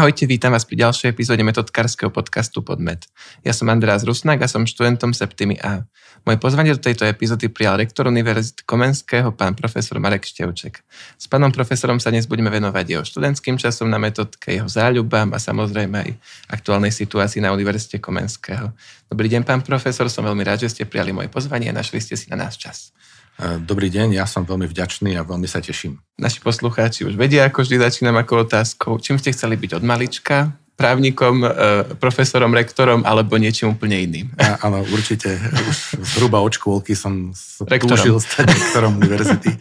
Ahojte, vítam vás pri ďalšej epizóde metodkárskeho podcastu Podmet. Ja som Andreas Rusnak a som študentom Septimy A. Moje pozvanie do tejto epizódy prijal rektor Univerzity Komenského, pán profesor Marek Števček. S pánom profesorom sa dnes budeme venovať jeho študentským časom na metodke, jeho záľubám a samozrejme aj aktuálnej situácii na Univerzite Komenského. Dobrý deň, pán profesor, som veľmi rád, že ste prijali moje pozvanie a našli ste si na nás čas. Dobrý deň, ja som veľmi vďačný a veľmi sa teším. Naši poslucháči už vedia, ako vždy začínam ako otázkou. Čím ste chceli byť od malička? Právnikom, e, profesorom, rektorom alebo niečím úplne iným? Áno, určite. Už zhruba od škôlky som túžil stať rektorom univerzity.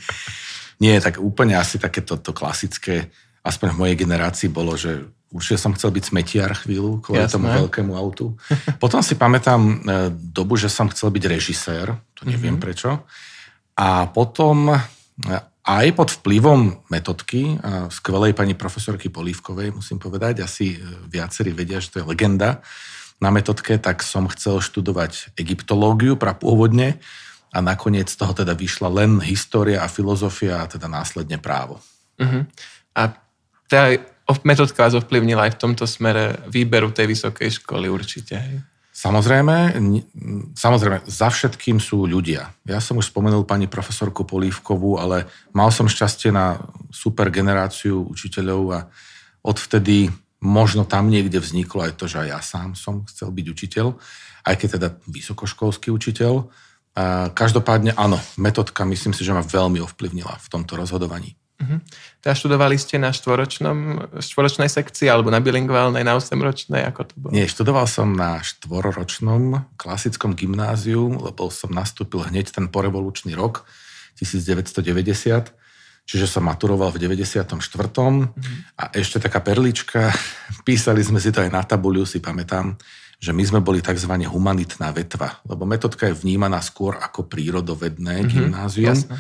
Nie, tak úplne asi takéto to klasické, aspoň v mojej generácii bolo, že určite som chcel byť smetiar chvíľu kvôli Jasné. tomu veľkému autu. Potom si pamätám e, dobu, že som chcel byť režisér, to neviem mm-hmm. prečo. A potom e, aj pod vplyvom metodky e, skvelej pani profesorky Polívkovej, musím povedať, asi e, viacerí vedia, že to je legenda na metodke, tak som chcel študovať egyptológiu prapôvodne a nakoniec z toho teda vyšla len história a filozofia a teda následne právo. Uh-huh. A tá metodka vás ovplyvnila aj v tomto smere výberu tej vysokej školy určite. Hej? Samozrejme, samozrejme, za všetkým sú ľudia. Ja som už spomenul pani profesorku Polívkovú, ale mal som šťastie na super generáciu učiteľov a odvtedy možno tam niekde vzniklo aj to, že aj ja sám som chcel byť učiteľ, aj keď teda vysokoškolský učiteľ. Každopádne áno, metodka myslím si, že ma veľmi ovplyvnila v tomto rozhodovaní. Uh-huh. Teda študovali ste na štvoročnom, štvoročnej sekcii alebo na bilingválnej, na 8-ročnej, ako to bolo? Nie, študoval som na štvororočnom klasickom gymnáziu, lebo som nastúpil hneď ten porevolučný rok 1990, čiže som maturoval v 94. Uh-huh. A ešte taká perlička, písali sme si to aj na tabuľu, si pamätám, že my sme boli tzv. humanitná vetva, lebo metodka je vnímaná skôr ako prírodovedné uh-huh, gymnázium. Jasne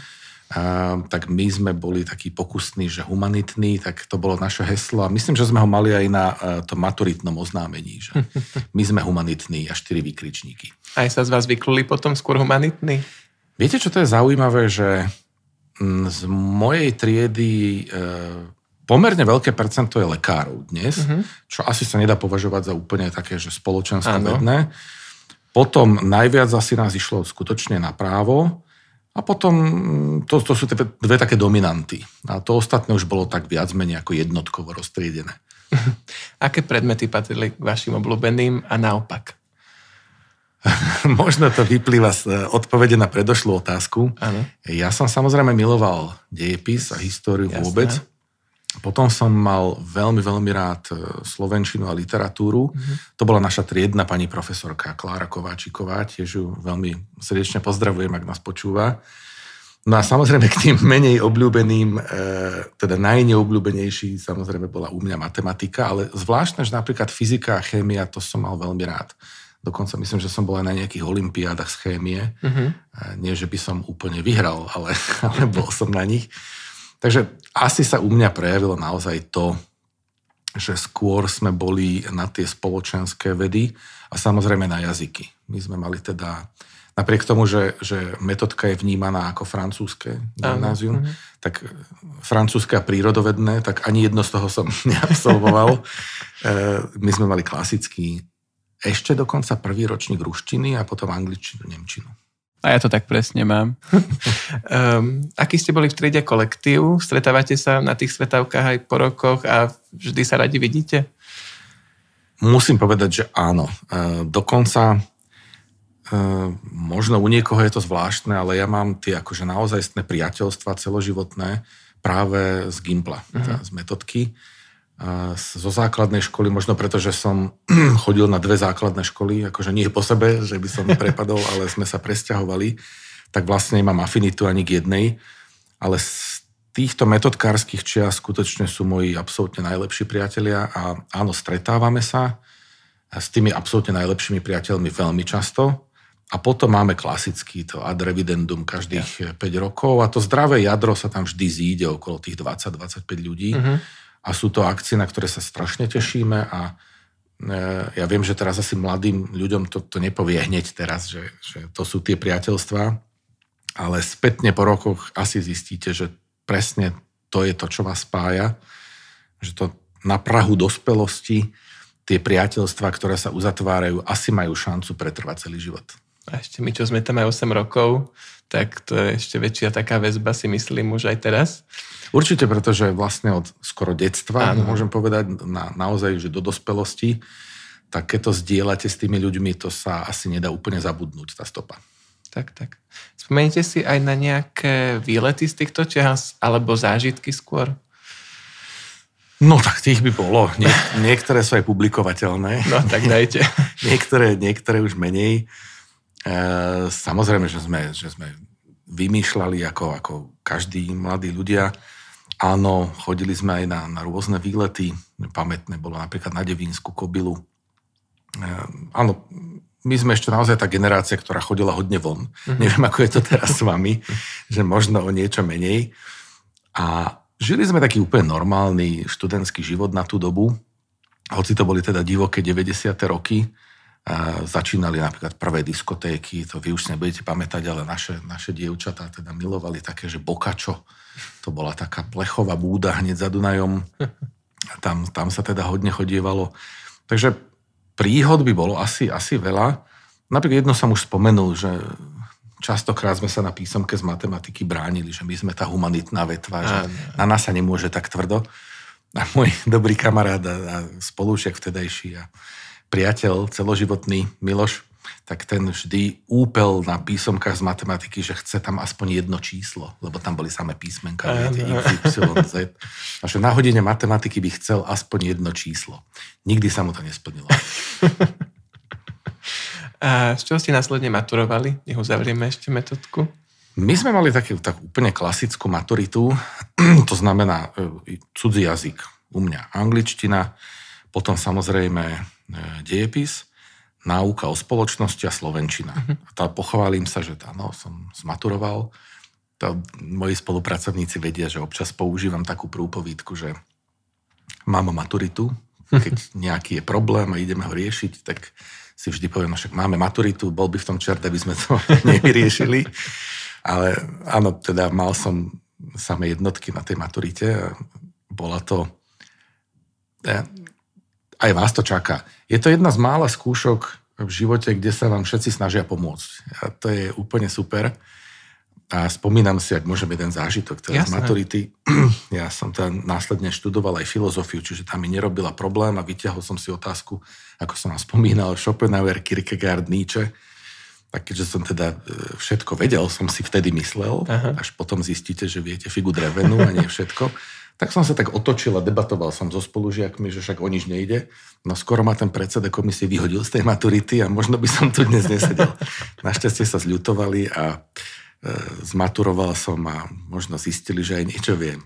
a, tak my sme boli takí pokusní, že humanitní, tak to bolo naše heslo a myslím, že sme ho mali aj na e, tom maturitnom oznámení, že my sme humanitní a štyri výkričníky. Aj sa z vás vykluli potom skôr humanitní? Viete, čo to je zaujímavé, že mm, z mojej triedy e, pomerne veľké percento je lekárov dnes, uh-huh. čo asi sa nedá považovať za úplne také, že spoločenské vedné. Potom najviac asi nás išlo skutočne na právo, a potom mm, to, to sú dve, dve také dominanty. A to ostatné už bolo tak viac menej ako jednotkovo roztriedené. Aké predmety patrili k vašim obľúbeným a naopak? Možno to vyplýva z eh, odpovede na predošlú otázku. Ano. Ja som samozrejme miloval dejepis a históriu Jasné. vôbec. Potom som mal veľmi, veľmi rád e, slovenčinu a literatúru. Mm-hmm. To bola naša triedna pani profesorka Klára Kováčiková, tiež ju veľmi srdečne pozdravujem, ak nás počúva. No a samozrejme k tým menej obľúbeným, e, teda najneobľúbenejší samozrejme bola u mňa matematika, ale zvláštne, že napríklad fyzika a chémia, to som mal veľmi rád. Dokonca myslím, že som bol aj na nejakých olimpiádach z chémie. Mm-hmm. Nie, že by som úplne vyhral, ale, ale bol som na nich. Takže asi sa u mňa prejavilo naozaj to, že skôr sme boli na tie spoločenské vedy a samozrejme na jazyky. My sme mali teda, napriek tomu, že, že metodka je vnímaná ako francúzske gymnázium, uh-huh. tak francúzske a prírodovedné, tak ani jedno z toho som neabsolvoval. E, my sme mali klasický, ešte dokonca prvý ročník ruštiny a potom angličtinu, nemčinu. A ja to tak presne mám. um, aký ste boli v triede kolektív? Stretávate sa na tých stretávkach aj po rokoch a vždy sa radi vidíte? Musím povedať, že áno. Uh, dokonca uh, možno u niekoho je to zvláštne, ale ja mám tie akože naozajstné priateľstva celoživotné práve z Gimpla, uh-huh. z metodky zo základnej školy, možno preto, že som chodil na dve základné školy, akože nie po sebe, že by som prepadol, ale sme sa presťahovali, tak vlastne nemám afinitu ani k jednej, ale z týchto metodkárskych čias skutočne sú moji absolútne najlepší priatelia a áno, stretávame sa s tými absolútne najlepšími priateľmi veľmi často a potom máme klasický to ad revidendum každých ja. 5 rokov a to zdravé jadro sa tam vždy zíde okolo tých 20-25 ľudí. Uh-huh a sú to akcie, na ktoré sa strašne tešíme a e, ja viem, že teraz asi mladým ľuďom to, to nepovie hneď teraz, že, že to sú tie priateľstvá, ale spätne po rokoch asi zistíte, že presne to je to, čo vás spája, že to na Prahu dospelosti tie priateľstva, ktoré sa uzatvárajú, asi majú šancu pretrvať celý život. A ešte my, čo sme tam aj 8 rokov, tak to je ešte väčšia taká väzba, si myslím, už aj teraz. Určite, pretože vlastne od skoro detstva, ano. môžem povedať, na, naozaj, že do dospelosti, tak keď to zdieľate s tými ľuďmi, to sa asi nedá úplne zabudnúť, tá stopa. Tak, tak. Spomeňte si aj na nejaké výlety z týchto čas, alebo zážitky skôr? No tak tých by bolo. Nie, niektoré sú aj publikovateľné. No tak dajte. niektoré, niektoré už menej. E, samozrejme, že sme, že sme vymýšľali ako, ako každí mladí ľudia. Áno, chodili sme aj na, na rôzne výlety. Pamätné bolo napríklad na Devínsku kobilu. E, áno, my sme ešte naozaj tá generácia, ktorá chodila hodne von. Mm-hmm. Neviem, ako je to teraz s vami, že možno o niečo menej. A Žili sme taký úplne normálny študentský život na tú dobu, hoci to boli teda divoké 90. roky, a začínali napríklad prvé diskotéky, to vy už nebudete pamätať, ale naše, naše dievčatá teda milovali také, že bokačo, to bola taká plechová búda hneď za Dunajom, tam, tam sa teda hodne chodievalo. Takže príhod by bolo asi, asi veľa. Napríklad jedno som už spomenul, že častokrát sme sa na písomke z matematiky bránili, že my sme tá humanitná vetva, že na nás sa nemôže tak tvrdo. A môj dobrý kamarát a, a spolúček vtedajší a priateľ celoživotný Miloš, tak ten vždy úpel na písomkách z matematiky, že chce tam aspoň jedno číslo, lebo tam boli samé písmenka, viete, X, Y, Z. A že na hodine matematiky by chcel aspoň jedno číslo. Nikdy sa mu to nesplnilo. A z čoho ste následne maturovali? Nech uzavrieme ešte metodku. My sme mali takú tak úplne klasickú maturitu, to znamená e, cudzí jazyk, u mňa angličtina, potom samozrejme dejepis, náuka o spoločnosti a slovenčina. Uh-huh. A tá pochválim sa, že áno, som zmaturoval. To moji spolupracovníci vedia, že občas používam takú prúpovídku, že mám maturitu, keď nejaký je problém a ideme ho riešiť, tak si vždy poviem, no však máme maturitu, bol by v tom čert, aby sme to nevyriešili. Ale áno, teda mal som samé jednotky na tej maturite bola to... Aj vás to čaká. Je to jedna z mála skúšok v živote, kde sa vám všetci snažia pomôcť. A to je úplne super. A spomínam si, ak môžem jeden zážitok teda z maturity. Ja som tam následne študoval aj filozofiu, čiže tam mi nerobila problém a vyťahol som si otázku, ako som vám spomínal, Schopenhauer, Kierkegaard, Nietzsche. Tak keďže som teda e, všetko vedel, som si vtedy myslel, Aha. až potom zistíte, že viete figu drevenú a nie všetko, tak som sa tak otočil a debatoval som so spolužiakmi, že však o nič nejde. No skoro ma ten predseda komisie vyhodil z tej maturity a možno by som tu dnes nesedel. Našťastie sa zľutovali a E, zmaturoval som a možno zistili, že aj niečo viem.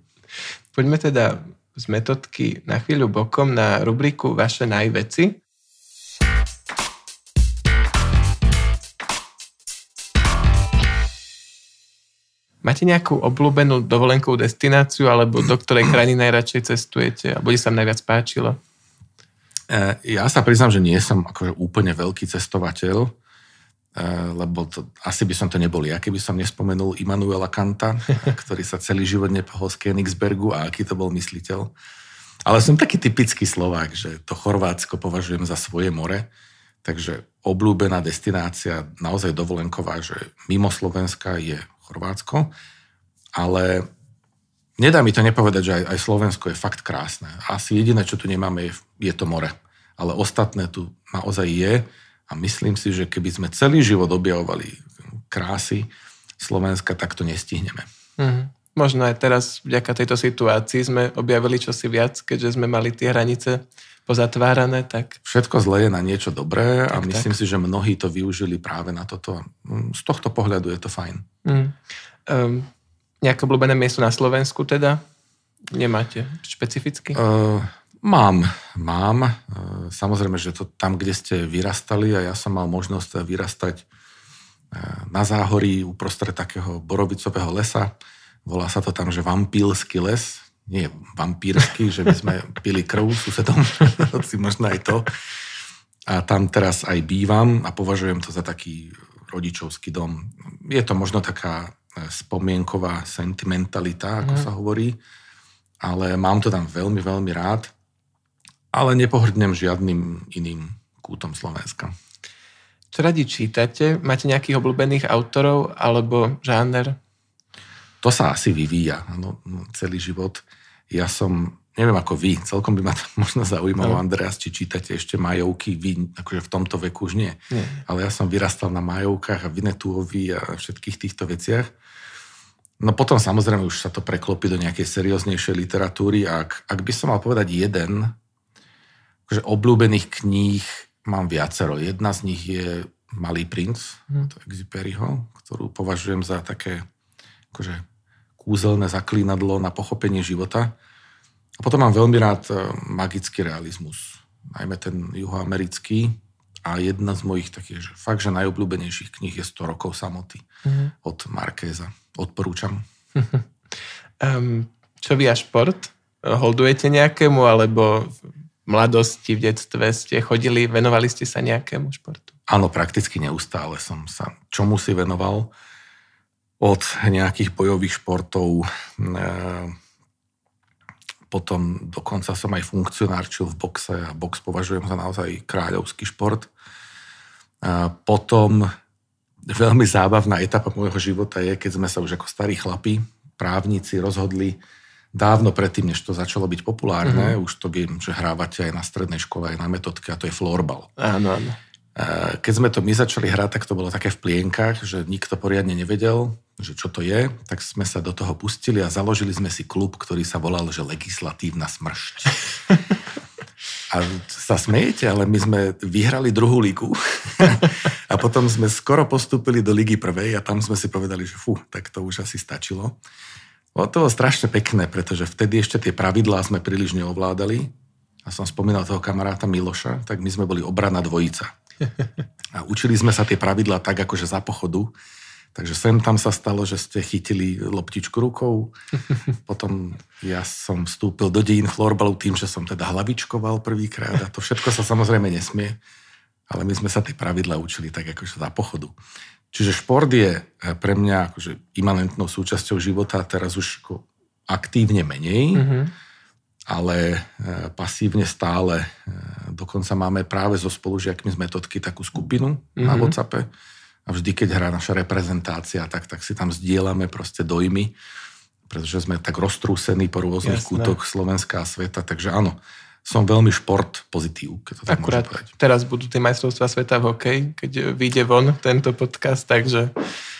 Poďme teda z metodky na chvíľu bokom na rubriku Vaše najveci. Máte nejakú obľúbenú dovolenkovú destináciu alebo do ktorej krajiny najradšej cestujete a bude sa najviac páčilo? E, ja sa priznám, že nie som akože úplne veľký cestovateľ Eh, lebo to, asi by som to nebol ja, keby som nespomenul Immanuela Kanta, ktorý sa celý život nepohol z Königsbergu a aký to bol mysliteľ. Ale som taký typický Slovák, že to Chorvátsko považujem za svoje more, takže obľúbená destinácia, naozaj dovolenková, že mimo Slovenska je Chorvátsko, ale nedá mi to nepovedať, že aj, aj Slovensko je fakt krásne. Asi jediné, čo tu nemáme, je, je to more. Ale ostatné tu naozaj je a myslím si, že keby sme celý život objavovali krásy Slovenska, tak to nestihneme. Mm. Možno aj teraz vďaka tejto situácii sme objavili čosi viac, keďže sme mali tie hranice pozatvárané, tak... Všetko zlé je na niečo dobré a tak, myslím tak. si, že mnohí to využili práve na toto. Z tohto pohľadu je to fajn. Mm. Um, nejaké obľúbené miesto na Slovensku teda? Nemáte špecificky? Uh, Mám, mám. E, samozrejme, že to tam, kde ste vyrastali a ja som mal možnosť vyrastať na záhorí uprostred takého borovicového lesa. Volá sa to tam, že vampílsky les. Nie vampírsky, že by sme pili krv susedom, hoci možno aj to. A tam teraz aj bývam a považujem to za taký rodičovský dom. Je to možno taká e, spomienková sentimentalita, ako mm. sa hovorí ale mám to tam veľmi, veľmi rád. Ale nepohrdnem žiadnym iným kútom Slovenska. Čo radi čítate? Máte nejakých obľúbených autorov alebo žáner? To sa asi vyvíja no, celý život. Ja som neviem ako vy, celkom by ma to možno zaujímalo, no. Andreas, či čítate ešte majovky, vy akože v tomto veku už nie. nie. Ale ja som vyrastal na majovkách a Vinetuovi a všetkých týchto veciach. No potom samozrejme už sa to preklopí do nejakej serióznejšej literatúry a ak, ak by som mal povedať jeden, akože obľúbených kníh mám viacero. Jedna z nich je Malý princ, hmm. to Exupéryho, ktorú považujem za také akože kúzelné zaklínadlo na pochopenie života. A potom mám veľmi rád e, magický realizmus, najmä ten juhoamerický. A jedna z mojich takých, že fakt, že najobľúbenejších kníh je 100 rokov samoty mm-hmm. od Markéza. Odporúčam. um, čo vy a šport? Holdujete nejakému, alebo v mladosti, v detstve ste chodili, venovali ste sa nejakému športu? Áno, prakticky neustále som sa čomu si venoval. Od nejakých bojových športov, e- potom dokonca som aj funkcionárčil v boxe a box považujem za naozaj kráľovský šport. A potom veľmi zábavná etapa môjho života je, keď sme sa už ako starí chlapi, právnici rozhodli dávno predtým, než to začalo byť populárne, mm-hmm. už to viem, že hrávate aj na strednej škole, aj na metodke, a to je florbal. Áno, áno. Keď sme to my začali hrať, tak to bolo také v plienkach, že nikto poriadne nevedel, že čo to je, tak sme sa do toho pustili a založili sme si klub, ktorý sa volal, že Legislatívna smršť. A sa smejete, ale my sme vyhrali druhú ligu a potom sme skoro postúpili do ligy prvej a tam sme si povedali, že fú, tak to už asi stačilo. Bolo to strašne pekné, pretože vtedy ešte tie pravidlá sme príliš neovládali. A som spomínal toho kamaráta Miloša, tak my sme boli obrana dvojica. A učili sme sa tie pravidlá tak, akože za pochodu. Takže sem tam sa stalo, že ste chytili loptičku rukou. Potom ja som vstúpil do dejín florbalu tým, že som teda hlavičkoval prvýkrát a to všetko sa samozrejme nesmie. Ale my sme sa tie pravidlá učili tak akože za pochodu. Čiže šport je eh, pre mňa akože imanentnou súčasťou života, teraz už aktívne menej. Mm-hmm ale e, pasívne stále. E, dokonca máme práve so spolužiakmi z metodky takú skupinu mm-hmm. na mhm. WhatsAppe a vždy, keď hrá naša reprezentácia, tak, tak si tam zdieľame proste dojmy, pretože sme tak roztrúsení po rôznych Jasné. kútoch Slovenska a sveta, takže áno, som veľmi šport pozitív, keď to tak Akurát povedať. teraz budú tie majstrovstvá sveta v hokeji, keď vyjde von tento podcast, takže...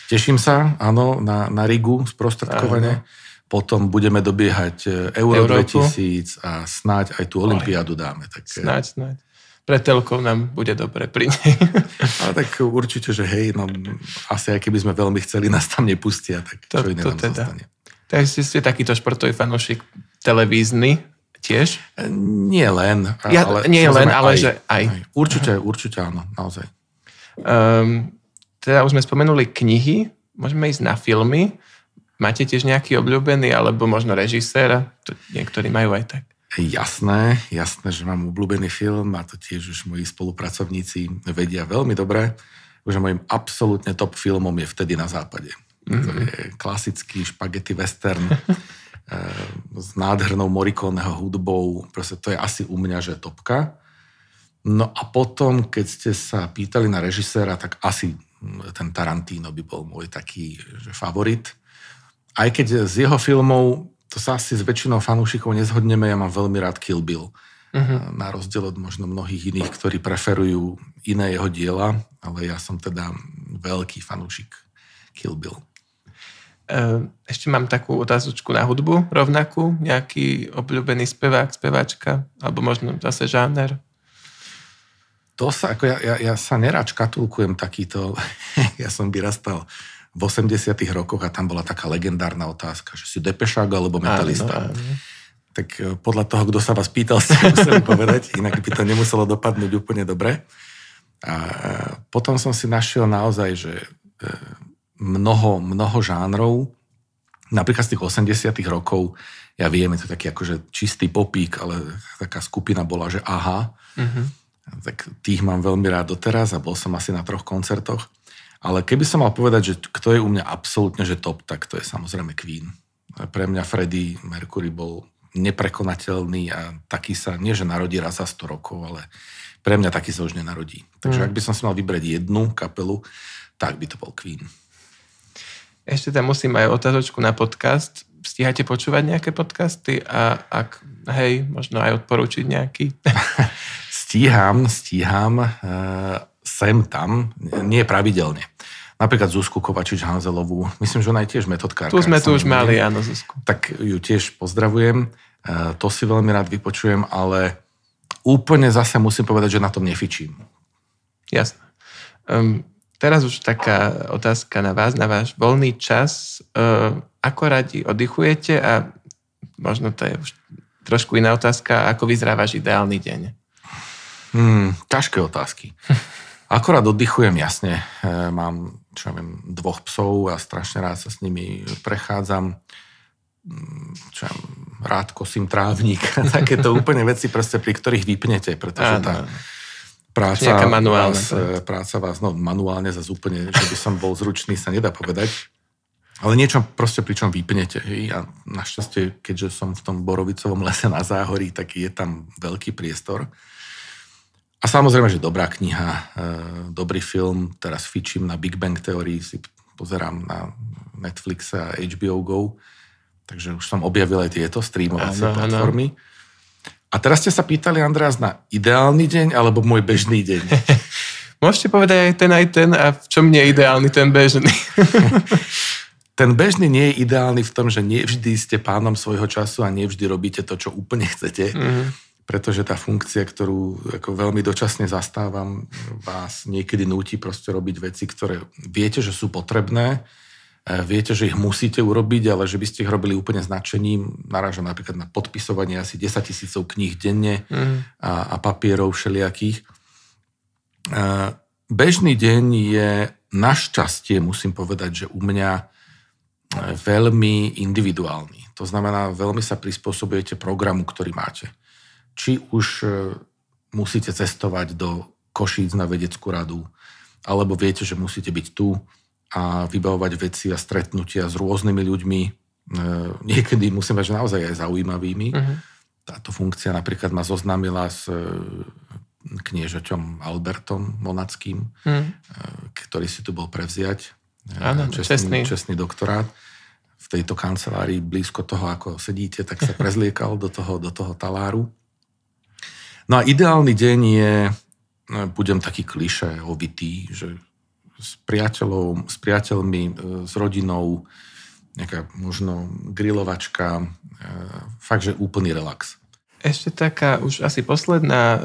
Teším sa, áno, na, na Rigu sprostredkovanie. Áno potom budeme dobiehať e, Euro Európu. 2000 a snáď aj tú Olympiádu dáme. Tak... E, snáď, snáď. Pre telkov nám bude dobre pri nej. Ale tak určite, že hej, no asi aj keby sme veľmi chceli, nás tam nepustia, tak to, čo iné to nám teda. zostane. Takže ste takýto športový fanúšik televízny tiež? E, nie len. Ja, ale nie len, ale aj, že aj. aj. Určite, určite áno, naozaj. Um, teda už sme spomenuli knihy, môžeme ísť na filmy. Máte tiež nejaký obľúbený, alebo možno režiséra? To niektorí majú aj tak. Jasné, jasné, že mám obľúbený film a to tiež už moji spolupracovníci vedia veľmi dobre, že môjim absolútne top filmom je Vtedy na západe. Mm-hmm. To mhm. je klasický špagety western eh, s nádhernou Morikoneho hudbou. Proste to je asi u mňa, že topka. No a potom, keď ste sa pýtali na režiséra, tak asi ten Tarantino by bol môj taký že favorit aj keď z jeho filmov, to sa asi s väčšinou fanúšikov nezhodneme, ja mám veľmi rád Kill Bill. Uh-huh. Na rozdiel od možno mnohých iných, ktorí preferujú iné jeho diela, ale ja som teda veľký fanúšik Kill Bill. E, ešte mám takú otázočku na hudbu rovnakú, nejaký obľúbený spevák, speváčka, alebo možno zase žáner? To sa, ako ja, ja, ja sa nerád škatulkujem takýto, ja som vyrastal v 80 rokoch a tam bola taká legendárna otázka, že si depešák alebo metalista. Áno, áno. Tak e, podľa toho, kto sa vás pýtal, ste museli povedať, inak by to nemuselo dopadnúť úplne dobre. A e, potom som si našiel naozaj, že e, mnoho, mnoho žánrov, napríklad z tých 80 rokov, ja viem, je to taký akože čistý popík, ale taká skupina bola, že aha, uh-huh. tak tých mám veľmi rád doteraz a bol som asi na troch koncertoch. Ale keby som mal povedať, že kto je u mňa absolútne že top, tak to je samozrejme Queen. Pre mňa Freddie Mercury bol neprekonateľný a taký sa, nie že narodí raz za 100 rokov, ale pre mňa taký sa už nenarodí. Takže mm. ak by som si mal vybrať jednu kapelu, tak by to bol Queen. Ešte tam musím aj otázočku na podcast. Stíhate počúvať nejaké podcasty a ak, hej, možno aj odporúčiť nejaký? stíham, stíham, uh, sem tam, nie pravidelne. Napríklad Zuzku Kovačič Hanzelovú, myslím, že ona je tiež metodkárka. Tu sme tu už mali, áno, Zuzku. Tak ju tiež pozdravujem, uh, to si veľmi rád vypočujem, ale úplne zase musím povedať, že na tom nefičím. Jasné. Um, teraz už taká otázka na vás, na váš voľný čas. Uh, ako radi oddychujete a možno to je už trošku iná otázka, ako vyzerá váš ideálny deň? Hmm, ťažké otázky. Akorát oddychujem, jasne. E, mám, čo viem, dvoch psov a strašne rád sa s nimi prechádzam čo rád kosím trávnik, takéto úplne veci proste, pri ktorých vypnete, pretože tá práca vás, e, práca vás, no manuálne zase úplne, že by som bol zručný, sa nedá povedať, ale niečo proste pri čom vypnete. Hej? A našťastie, keďže som v tom Borovicovom lese na Záhorí, tak je tam veľký priestor. A samozrejme, že dobrá kniha, e, dobrý film, teraz fičím na Big Bang Theory, si pozerám na Netflixe a HBO Go Takže už som objavil aj tieto streamovacie ano, platformy. Ano. A teraz ste sa pýtali, Andreas, na ideálny deň alebo môj bežný deň? Môžete povedať aj ten, aj ten a v čom nie je ideálny ten bežný? ten bežný nie je ideálny v tom, že nie vždy ste pánom svojho času a nie vždy robíte to, čo úplne chcete. Mm-hmm. Pretože tá funkcia, ktorú ako veľmi dočasne zastávam, vás niekedy núti proste robiť veci, ktoré viete, že sú potrebné, E, viete, že ich musíte urobiť, ale že by ste ich robili úplne značením. Narážam napríklad na podpisovanie asi 10 tisícov kníh denne mm. a, a papierov všelijakých. E, bežný deň je našťastie, musím povedať, že u mňa e, veľmi individuálny. To znamená, veľmi sa prispôsobujete programu, ktorý máte. Či už musíte cestovať do Košíc na vedeckú radu, alebo viete, že musíte byť tu, a vybavovať veci a stretnutia s rôznymi ľuďmi. E, niekedy musím povedať, že naozaj aj zaujímavými. Uh-huh. Táto funkcia napríklad ma zoznámila s e, kniežaťom Albertom Monackým, uh-huh. ktorý si tu bol prevziať. Áno, čestný, čestný. čestný doktorát. V tejto kancelárii blízko toho, ako sedíte, tak sa prezliekal do toho, do toho taláru. No a ideálny deň je, budem taký kliše ovitý, že s, priateľom, s priateľmi, e, s rodinou, nejaká možno grilovačka, e, fakt, že úplný relax. Ešte taká už asi posledná e,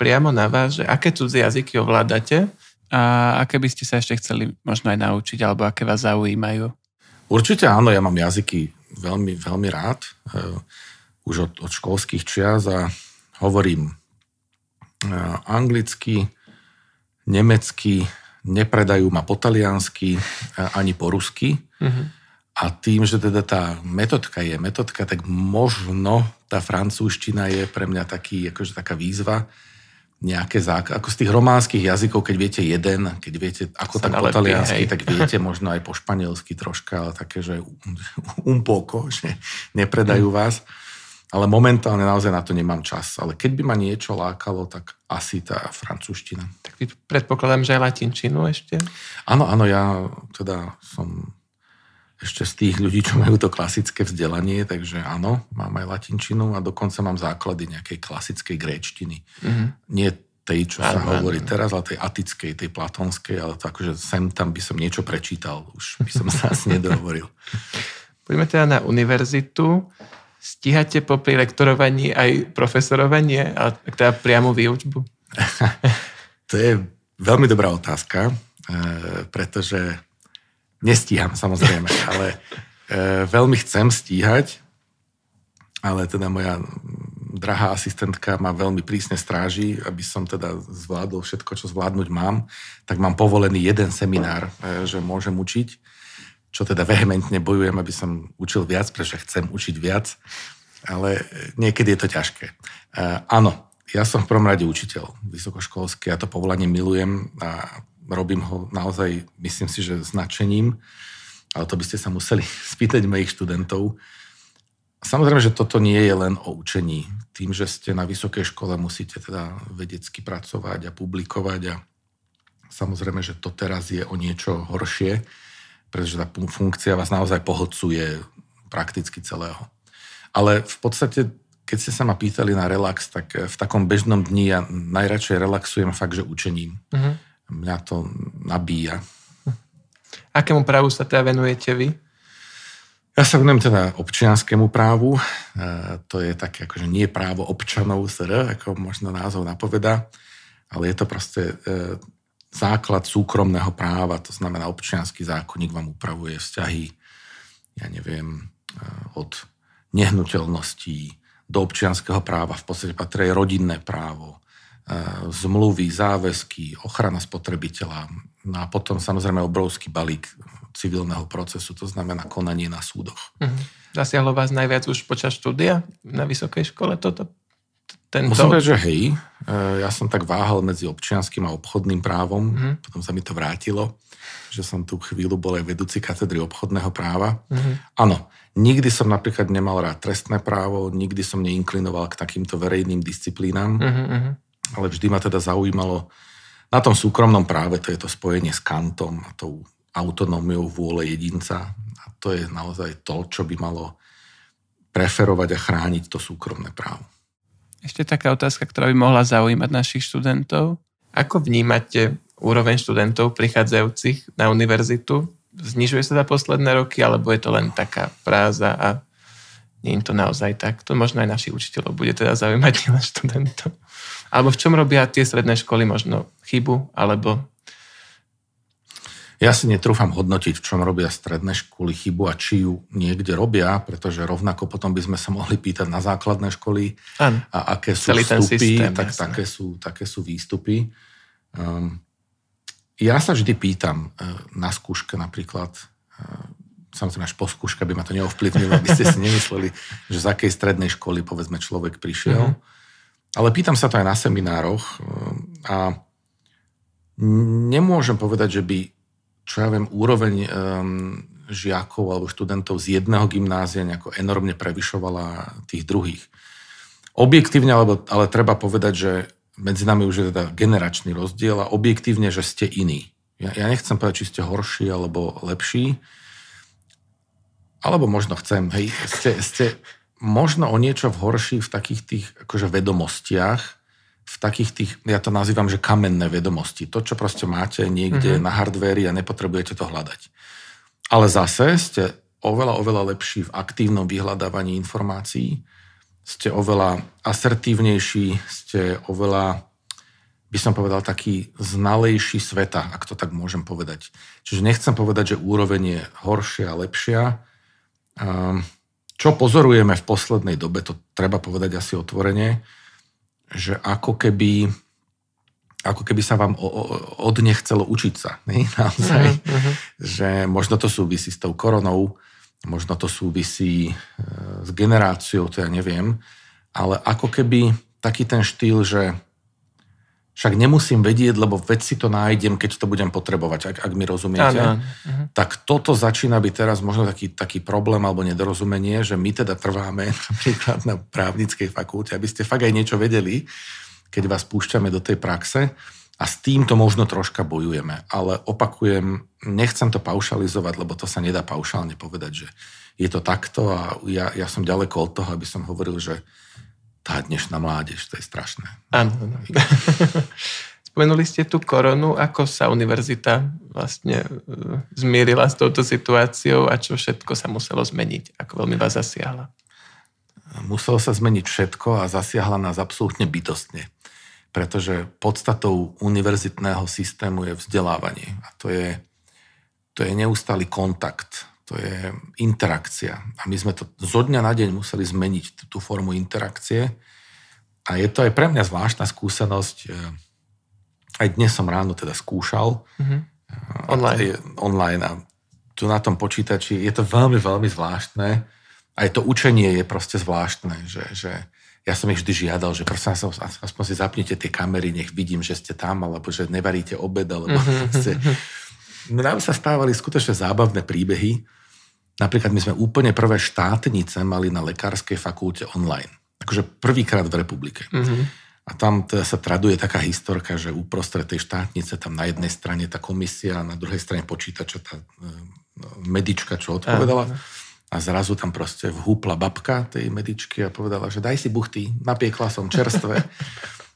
priamo na vás, že aké cudzie jazyky ovládate a aké by ste sa ešte chceli možno aj naučiť, alebo aké vás zaujímajú? Určite áno, ja mám jazyky veľmi, veľmi rád, už od, od školských čias a hovorím anglicky, nemecky, nepredajú ma po taliansky ani po rusky. Uh-huh. A tým, že teda tá metodka je metodka, tak možno tá francúzština je pre mňa taký, akože taká výzva, nejaké zák- ako z tých románskych jazykov, keď viete jeden, keď viete ako tak po taliansky, tak viete možno aj po španielsky troška, ale také, že um poco, že nepredajú mhm. vás ale momentálne naozaj na to nemám čas. Ale keď by ma niečo lákalo, tak asi tá francúzština. Tak predpokladám, že aj latinčinu ešte? Áno, áno, ja teda som ešte z tých ľudí, čo majú to klasické vzdelanie, takže áno, mám aj latinčinu a dokonca mám základy nejakej klasickej gréčtiny. Mm-hmm. Nie tej, čo ano, sa hovorí ano. teraz, ale tej atickej, tej platonskej, ale to akože sem tam by som niečo prečítal, už by som sa asi nedohovoril. Poďme teda na univerzitu. Stíhate popri lektorovaní aj profesorovanie a teda priamu výučbu? to je veľmi dobrá otázka, e, pretože nestíham samozrejme, ale e, veľmi chcem stíhať, ale teda moja drahá asistentka ma veľmi prísne stráži, aby som teda zvládol všetko, čo zvládnuť mám, tak mám povolený jeden seminár, e, že môžem učiť čo teda vehementne bojujem, aby som učil viac, pretože chcem učiť viac, ale niekedy je to ťažké. Uh, áno, ja som v prvom rade učiteľ vysokoškolský, ja to povolanie milujem a robím ho naozaj, myslím si, že značením, ale to by ste sa museli spýtať mojich študentov. samozrejme, že toto nie je len o učení. Tým, že ste na vysokej škole, musíte teda vedecky pracovať a publikovať a samozrejme, že to teraz je o niečo horšie, pretože tá funkcia vás naozaj pohodcuje prakticky celého. Ale v podstate, keď ste sa ma pýtali na relax, tak v takom bežnom dni ja najradšej relaxujem fakt, že učením. Uh-huh. Mňa to nabíja. Akému právu sa teda venujete vy? Ja sa venujem teda občianskému právu. E, to je také akože nie právo občanov SR, ako možno názov napoveda, ale je to proste e, základ súkromného práva, to znamená občianský zákonník vám upravuje vzťahy, ja neviem, e, od nehnuteľností do občianského práva, v podstate patrí rodinné právo, zmluvy, záväzky, ochrana spotrebiteľa, no a potom samozrejme obrovský balík civilného procesu, to znamená konanie na súdoch. Uh-huh. Zasiahlo vás najviac už počas štúdia na vysokej škole toto? Tento... Musím povedať, že hej, e, ja som tak váhal medzi občianským a obchodným právom, uh-huh. potom sa mi to vrátilo, že som tu chvíľu bol aj vedúci katedry obchodného práva. Uh-huh. Áno, nikdy som napríklad nemal rád trestné právo, nikdy som neinklinoval k takýmto verejným disciplínám, uh-huh. ale vždy ma teda zaujímalo na tom súkromnom práve, to je to spojenie s kantom a tou autonómiou vôle jedinca. A to je naozaj to, čo by malo preferovať a chrániť to súkromné právo. Ešte taká otázka, ktorá by mohla zaujímať našich študentov. Ako vnímate úroveň študentov prichádzajúcich na univerzitu? Znižuje sa za posledné roky, alebo je to len taká práza a nie je to naozaj tak? To možno aj našich učiteľov bude teda zaujímať, nielen študentov. Alebo v čom robia tie stredné školy možno chybu, alebo ja si netrúfam hodnotiť, v čom robia stredné školy chybu a či ju niekde robia, pretože rovnako potom by sme sa mohli pýtať na základné školy ano. a aké sú Celý vstupy, systém, tak také sú, také sú výstupy. Um, ja sa vždy pýtam uh, na skúške napríklad, uh, samozrejme až po skúške by ma to neovplyvnilo, aby ste si nemysleli, že z akej strednej školy povedzme človek prišiel. Uh-huh. Ale pýtam sa to aj na seminároch uh, a nemôžem povedať, že by čo ja viem, úroveň um, žiakov alebo študentov z jedného gymnázia nejako enormne prevyšovala tých druhých. Objektívne, ale, ale treba povedať, že medzi nami už je teda generačný rozdiel a objektívne, že ste iní. Ja, ja nechcem povedať, či ste horší alebo lepší, alebo možno chcem, hej, ste, ste možno o niečo v horší v takých tých akože vedomostiach, v takých tých, ja to nazývam, že kamenné vedomosti. To, čo proste máte niekde mm-hmm. na hardvéri a nepotrebujete to hľadať. Ale zase ste oveľa, oveľa lepší v aktívnom vyhľadávaní informácií, ste oveľa asertívnejší, ste oveľa, by som povedal, taký znalejší sveta, ak to tak môžem povedať. Čiže nechcem povedať, že úroveň je horšia a lepšia. Ehm, čo pozorujeme v poslednej dobe, to treba povedať asi otvorene, že ako keby ako keby sa vám od nechcelo učiť sa. Ne? Naozaj. Uh-huh. Že možno to súvisí s tou koronou, možno to súvisí e, s generáciou, to ja neviem, ale ako keby taký ten štýl, že však nemusím vedieť, lebo veď si to nájdem, keď to budem potrebovať, ak, ak mi rozumiete. Ano. Uh-huh. Tak toto začína byť teraz možno taký, taký problém alebo nedorozumenie, že my teda trváme napríklad na právnickej fakulte, aby ste fakt aj niečo vedeli, keď vás púšťame do tej praxe. A s týmto možno troška bojujeme. Ale opakujem, nechcem to paušalizovať, lebo to sa nedá paušálne povedať, že je to takto a ja, ja som ďaleko od toho, aby som hovoril, že tá dnešná mládež, to je strašné. Áno. Spomenuli ste tú koronu, ako sa univerzita vlastne e, zmierila s touto situáciou a čo všetko sa muselo zmeniť, ako veľmi vás zasiahla? Muselo sa zmeniť všetko a zasiahla nás absolútne bytostne, pretože podstatou univerzitného systému je vzdelávanie a to je, to je neustály kontakt to je interakcia. A my sme to zo dňa na deň museli zmeniť tú formu interakcie. A je to aj pre mňa zvláštna skúsenosť. E, aj dnes som ráno teda skúšal. Mm-hmm. Online. A, online. A tu na tom počítači je to veľmi, veľmi zvláštne. Aj to učenie je proste zvláštne, že, že ja som ich vždy žiadal, že prosím sa, aspoň si zapnite tie kamery, nech vidím, že ste tam, alebo že nevaríte obed, alebo mm-hmm. proste... Nám sa stávali skutočne zábavné príbehy, Napríklad my sme úplne prvé štátnice mali na lekárskej fakulte online. Akože prvýkrát v republike. Mm-hmm. A tam teda sa traduje taká historka, že uprostred tej štátnice tam na jednej strane tá komisia a na druhej strane počítača tá e, medička, čo odpovedala. Aha. A zrazu tam proste vhúpla babka tej medičky a povedala, že daj si buchty, napiekla som čerstvé.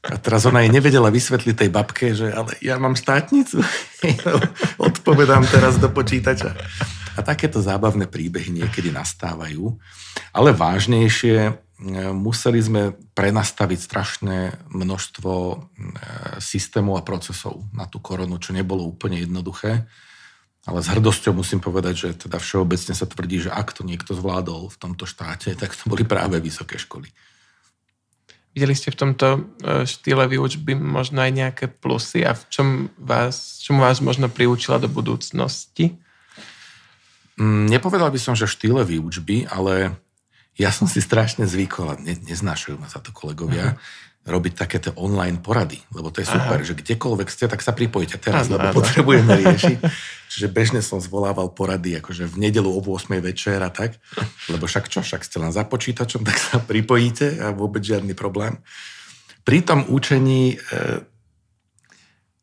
A teraz ona jej nevedela vysvetliť tej babke, že ale ja mám štátnicu. Odpovedám teraz do počítača. A takéto zábavné príbehy niekedy nastávajú. Ale vážnejšie, e, museli sme prenastaviť strašné množstvo e, systémov a procesov na tú koronu, čo nebolo úplne jednoduché. Ale s hrdosťou musím povedať, že teda všeobecne sa tvrdí, že ak to niekto zvládol v tomto štáte, tak to boli práve vysoké školy. Videli ste v tomto e, štýle výučby možno aj nejaké plusy a v čom vás, čomu vás možno priučila do budúcnosti? Mm, nepovedal by som, že štýle výučby, ale ja som si strašne zvykol, a ne, neznášajú ma za to kolegovia, uh-huh robiť takéto online porady, lebo to je super, Aha. že kdekoľvek ste, tak sa pripojite teraz, ano, lebo ano. potrebujeme riešiť. Čiže bežne som zvolával porady, akože v nedelu o 8 večer a tak, lebo však čo, však ste len za počítačom, tak sa pripojíte a vôbec žiadny problém. Pri tom učení e,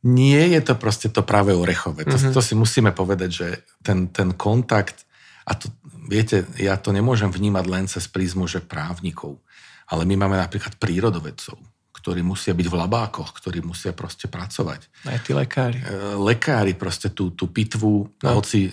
nie je to proste to práve orechové. To, mm-hmm. to si musíme povedať, že ten, ten kontakt, a to, viete, ja to nemôžem vnímať len cez prízmu, že právnikov ale my máme napríklad prírodovedcov, ktorí musia byť v labákoch, ktorí musia proste pracovať. Aj tí lekári. E, lekári proste tú, tú pitvu, no. hoci e,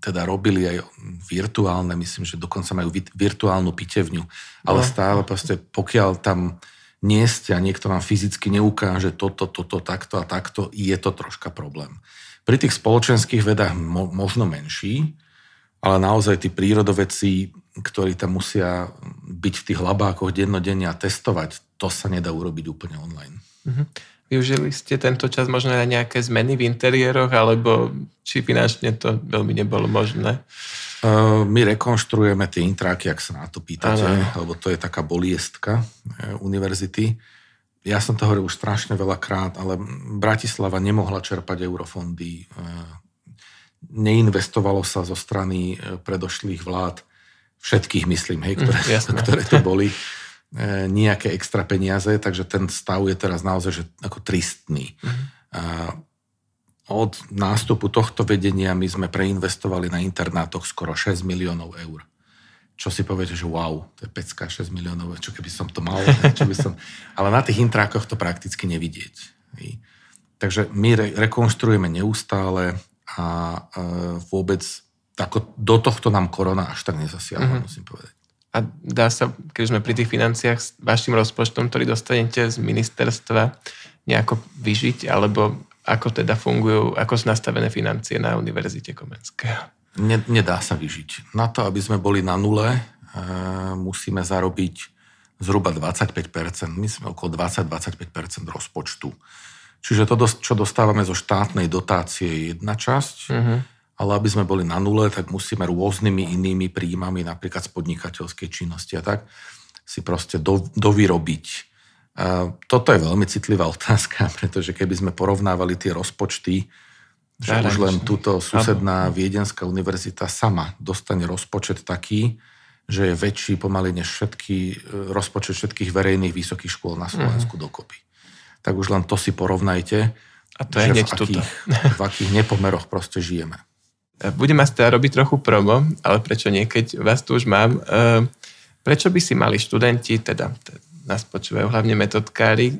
teda robili aj virtuálne, myslím, že dokonca majú virtuálnu pitevňu, ale no. stále proste pokiaľ tam nie ste a niekto nám fyzicky neukáže toto, toto, takto a takto, je to troška problém. Pri tých spoločenských vedách mo, možno menší, ale naozaj tí prírodovedci ktorí tam musia byť v tých labákoch dennodenne a testovať, to sa nedá urobiť úplne online. Uh-huh. Využili ste tento čas možno na nejaké zmeny v interiéroch, alebo či finančne to veľmi nebolo možné? Uh, my rekonštruujeme tie intráky, ak sa na to pýtate, ano. lebo to je taká boliestka uh, univerzity. Ja som to hovoril už strašne veľakrát, ale Bratislava nemohla čerpať eurofondy. Uh, neinvestovalo sa zo strany predošlých vlád všetkých myslím, hej, ktoré, mm, ktoré to boli, e, nejaké extra peniaze, takže ten stav je teraz naozaj že ako tristný. Mm. A od nástupu tohto vedenia my sme preinvestovali na internátoch skoro 6 miliónov eur. Čo si poviete, že wow, to je pecka 6 miliónov, čo keby som to mal, čo by som... Ale na tých intrákoch to prakticky nevidieť. Takže my re- rekonštruujeme neustále a e, vôbec ako do tohto nám korona až tak nezasiahla, mm-hmm. musím povedať. A dá sa, keď sme pri tých financiách s vašim rozpočtom, ktorý dostanete z ministerstva, nejako vyžiť, alebo ako teda fungujú, ako sú nastavené financie na Univerzite Komenského? Nedá sa vyžiť. Na to, aby sme boli na nule, e, musíme zarobiť zhruba 25%, my sme okolo 20-25% rozpočtu. Čiže to, čo dostávame zo štátnej dotácie je jedna časť, uh-huh ale aby sme boli na nule, tak musíme rôznymi inými príjmami, napríklad z podnikateľskej činnosti a tak, si proste do, dovyrobiť. A toto je veľmi citlivá otázka, pretože keby sme porovnávali tie rozpočty, že už len túto susedná Viedenská univerzita sama dostane rozpočet taký, že je väčší pomaly než všetky, e, rozpočet všetkých verejných vysokých škôl na Slovensku mm. dokopy. Tak už len to si porovnajte, a to je že v akých, v akých nepomeroch proste žijeme. Budem vás teda robiť trochu promo, ale prečo nie, keď vás tu už mám. E, prečo by si mali študenti, teda nás počúvajú hlavne metodkári, e,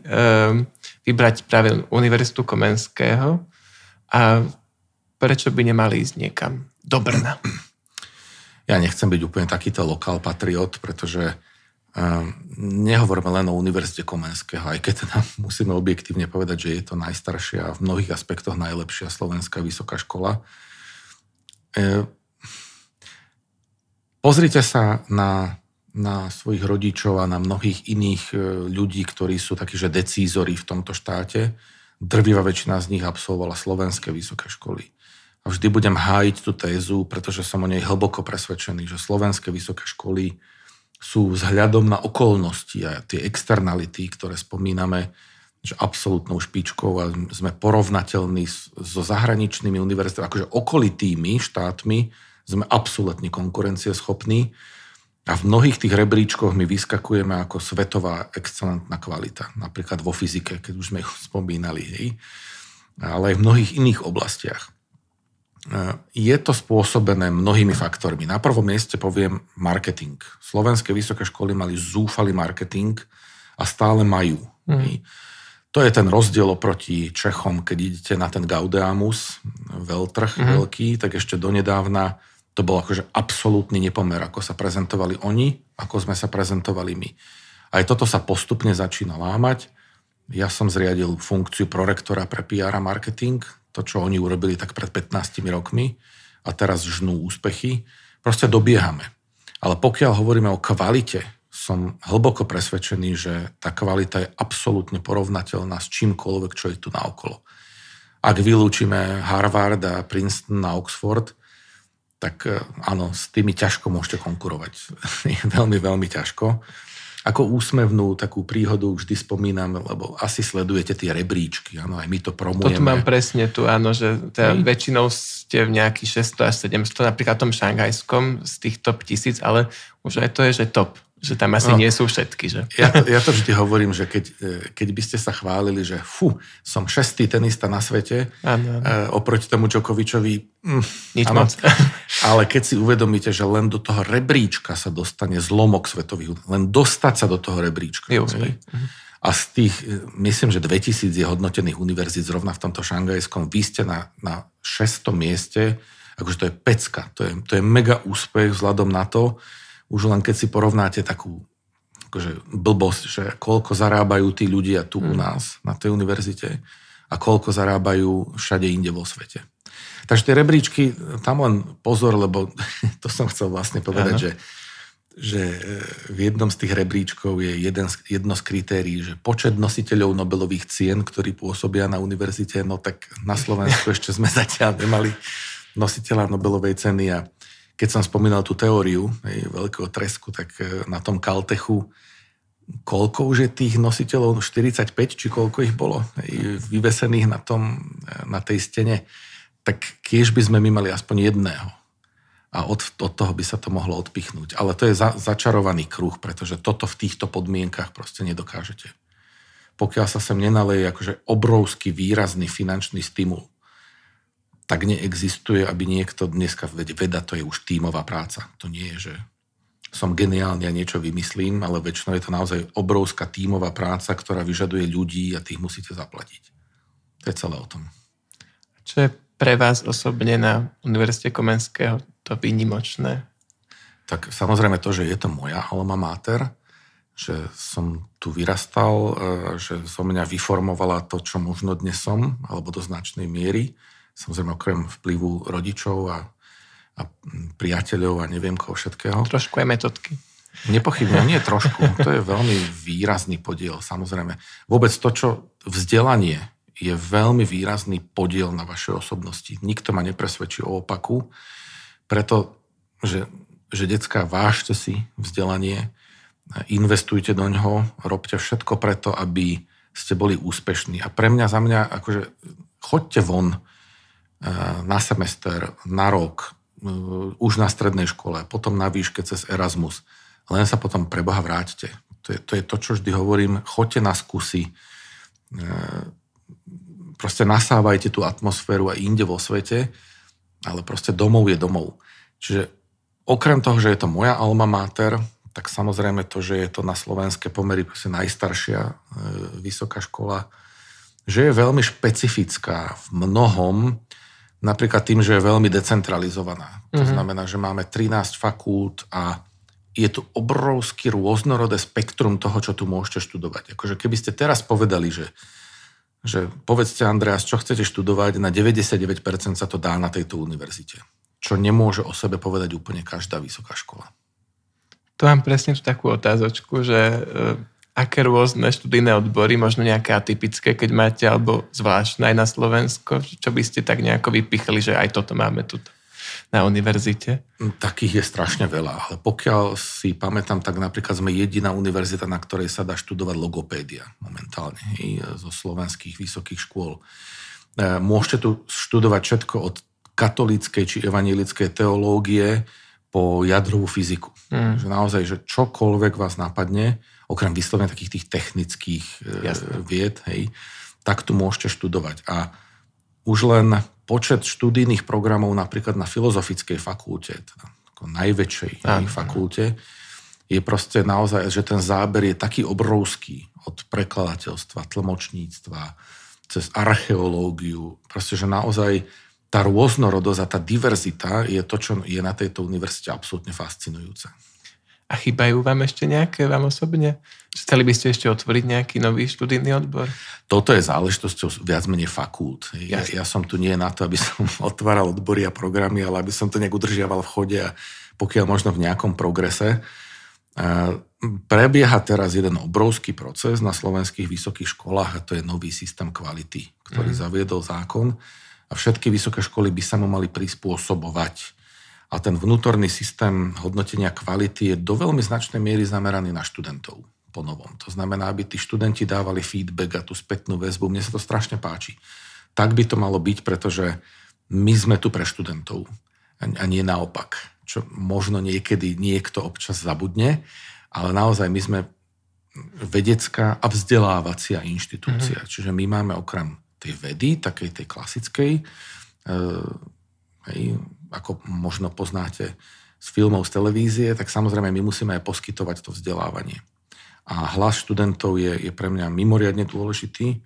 vybrať práve Univerzitu Komenského a prečo by nemali ísť niekam do Brna? Ja nechcem byť úplne takýto lokál patriot, pretože um, nehovoríme len o Univerzite Komenského, aj keď teda musíme objektívne povedať, že je to najstaršia a v mnohých aspektoch najlepšia slovenská vysoká škola. E, pozrite sa na, na svojich rodičov a na mnohých iných e, ľudí, ktorí sú takí, že decízori v tomto štáte. Drvivá väčšina z nich absolvovala slovenské vysoké školy. A vždy budem hájiť tú tézu, pretože som o nej hlboko presvedčený, že slovenské vysoké školy sú vzhľadom na okolnosti a tie externality, ktoré spomíname, že absolútnou špičkou a sme porovnateľní so zahraničnými univerzitami, akože okolitými štátmi sme absolútne konkurencieschopní a v mnohých tých rebríčkoch my vyskakujeme ako svetová excelentná kvalita. Napríklad vo fyzike, keď už sme ju spomínali, hej. ale aj v mnohých iných oblastiach. E, je to spôsobené mnohými faktormi. Na prvom mieste poviem marketing. Slovenské vysoké školy mali zúfalý marketing a stále majú. Mm. To je ten rozdiel oproti Čechom, keď idete na ten Gaudeamus, veľtrh mm. veľký, tak ešte donedávna to bol akože absolútny nepomer, ako sa prezentovali oni, ako sme sa prezentovali my. Aj toto sa postupne začína lámať. Ja som zriadil funkciu prorektora pre PR a marketing, to, čo oni urobili tak pred 15 rokmi a teraz žnú úspechy. Proste dobiehame. Ale pokiaľ hovoríme o kvalite, som hlboko presvedčený, že tá kvalita je absolútne porovnateľná s čímkoľvek, čo je tu naokolo. Ak vylúčime Harvard a Princeton a Oxford, tak e, áno, s tými ťažko môžete konkurovať. veľmi, veľmi ťažko. Ako úsmevnú takú príhodu vždy spomínam, lebo asi sledujete tie rebríčky, áno, aj my to promujeme. Toto mám presne tu, áno, že teda väčšinou ste v nejakých 600 až 700, napríklad v tom šanghajskom z tých top tisíc, ale už aj to je, že top že tam asi no, nie sú všetky, že? Ja to, ja to vždy hovorím, že keď, e, keď by ste sa chválili, že fú, som šestý tenista na svete, ano. E, oproti tomu Čokovičovi, mm, Nič ano, moc. ale keď si uvedomíte, že len do toho rebríčka sa dostane zlomok svetových, len dostať sa do toho rebríčka. Je hej, mhm. a z tých, e, myslím, že 2000 je hodnotených univerzít zrovna v tomto šangajskom, vy ste na, na 600 mieste, akože to je pecka, to je, to je mega úspech vzhľadom na to, už len keď si porovnáte takú akože blbosť, že koľko zarábajú tí ľudia tu u nás na tej univerzite a koľko zarábajú všade inde vo svete. Takže tie rebríčky, tam len pozor, lebo to som chcel vlastne povedať, že, že e, v jednom z tých rebríčkov je jeden, jedno z kritérií, že počet nositeľov Nobelových cien, ktorí pôsobia na univerzite, no tak na Slovensku ešte sme zatiaľ nemali nositeľa Nobelovej ceny a keď som spomínal tú teóriu hej, veľkého tresku, tak e, na tom Kaltechu koľko už je tých nositeľov, 45 či koľko ich bolo hej, vyvesených na, tom, e, na tej stene, tak kiež by sme my mali aspoň jedného. A od, od toho by sa to mohlo odpichnúť. Ale to je za, začarovaný kruh, pretože toto v týchto podmienkach proste nedokážete. Pokiaľ sa sem nenaleje akože obrovský výrazný finančný stimul, tak neexistuje, aby niekto dneska, veda to je už tímová práca. To nie je, že som geniálny a niečo vymyslím, ale väčšinou je to naozaj obrovská tímová práca, ktorá vyžaduje ľudí a tých musíte zaplatiť. To je celé o tom. Čo je pre vás osobne na Univerzite Komenského to výnimočné? Tak samozrejme to, že je to moja alma mater, že som tu vyrastal, e, že zo mňa vyformovala to, čo možno dnes som, alebo do značnej miery samozrejme okrem vplyvu rodičov a, a priateľov a neviem koho všetkého. Trošku aj metodky. Nepochybne, nie trošku. To je veľmi výrazný podiel, samozrejme. Vôbec to, čo vzdelanie je veľmi výrazný podiel na vašej osobnosti. Nikto ma nepresvedčí o opaku, preto, že, že decka, vážte si vzdelanie, investujte do ňoho, robte všetko preto, aby ste boli úspešní. A pre mňa, za mňa, akože choďte von, na semester, na rok, už na strednej škole, potom na výške cez Erasmus. Len sa potom pre Boha vráťte. To je, to je to, čo vždy hovorím. Choďte na skúsi. Proste nasávajte tú atmosféru aj inde vo svete, ale proste domov je domov. Čiže okrem toho, že je to moja alma mater, tak samozrejme to, že je to na slovenské pomery najstaršia vysoká škola, že je veľmi špecifická v mnohom, Napríklad tým, že je veľmi decentralizovaná. To mm-hmm. znamená, že máme 13 fakult a je tu obrovský rôznorodé spektrum toho, čo tu môžete študovať. Akože keby ste teraz povedali, že, že povedzte Andreas, čo chcete študovať, na 99% sa to dá na tejto univerzite. Čo nemôže o sebe povedať úplne každá vysoká škola. To mám presne tú takú otázočku, že aké rôzne študijné odbory, možno nejaké atypické, keď máte, alebo zvláštne aj na Slovensko, čo by ste tak nejako vypichli, že aj toto máme tu na univerzite? Takých je strašne veľa, ale pokiaľ si pamätám, tak napríklad sme jediná univerzita, na ktorej sa dá študovať logopédia momentálne zo slovenských vysokých škôl. E, môžete tu študovať všetko od katolíckej či evanielickej teológie po jadrovú fyziku. Mm. Že naozaj, že čokoľvek vás napadne, okrem vyslovene takých tých technických e, Jasne. vied, hej, tak tu môžete študovať. A už len počet študijných programov napríklad na filozofickej fakulte, teda ako najväčšej hej, fakulte, je proste naozaj, že ten záber je taký obrovský od prekladateľstva, tlmočníctva, cez archeológiu, proste, že naozaj tá rôznorodosť a tá diverzita je to, čo je na tejto univerzite absolútne fascinujúce. A chýbajú vám ešte nejaké, vám osobne? Chceli by ste ešte otvoriť nejaký nový študijný odbor? Toto je záležitosťou viac menej fakult. Ja, ja som tu nie na to, aby som otváral odbory a programy, ale aby som to nejak udržiaval v chode a pokiaľ možno v nejakom progrese. Prebieha teraz jeden obrovský proces na slovenských vysokých školách a to je nový systém kvality, ktorý mm. zaviedol zákon a všetky vysoké školy by sa mu mali prispôsobovať. A ten vnútorný systém hodnotenia kvality je do veľmi značnej miery zameraný na študentov po novom. To znamená, aby tí študenti dávali feedback a tú spätnú väzbu. Mne sa to strašne páči. Tak by to malo byť, pretože my sme tu pre študentov a nie naopak. Čo možno niekedy niekto občas zabudne, ale naozaj my sme vedecká a vzdelávacia inštitúcia. Mm-hmm. Čiže my máme okrem tej vedy, takej tej klasickej, e, hej, ako možno poznáte z filmov, z televízie, tak samozrejme my musíme aj poskytovať to vzdelávanie. A hlas študentov je, je pre mňa mimoriadne dôležitý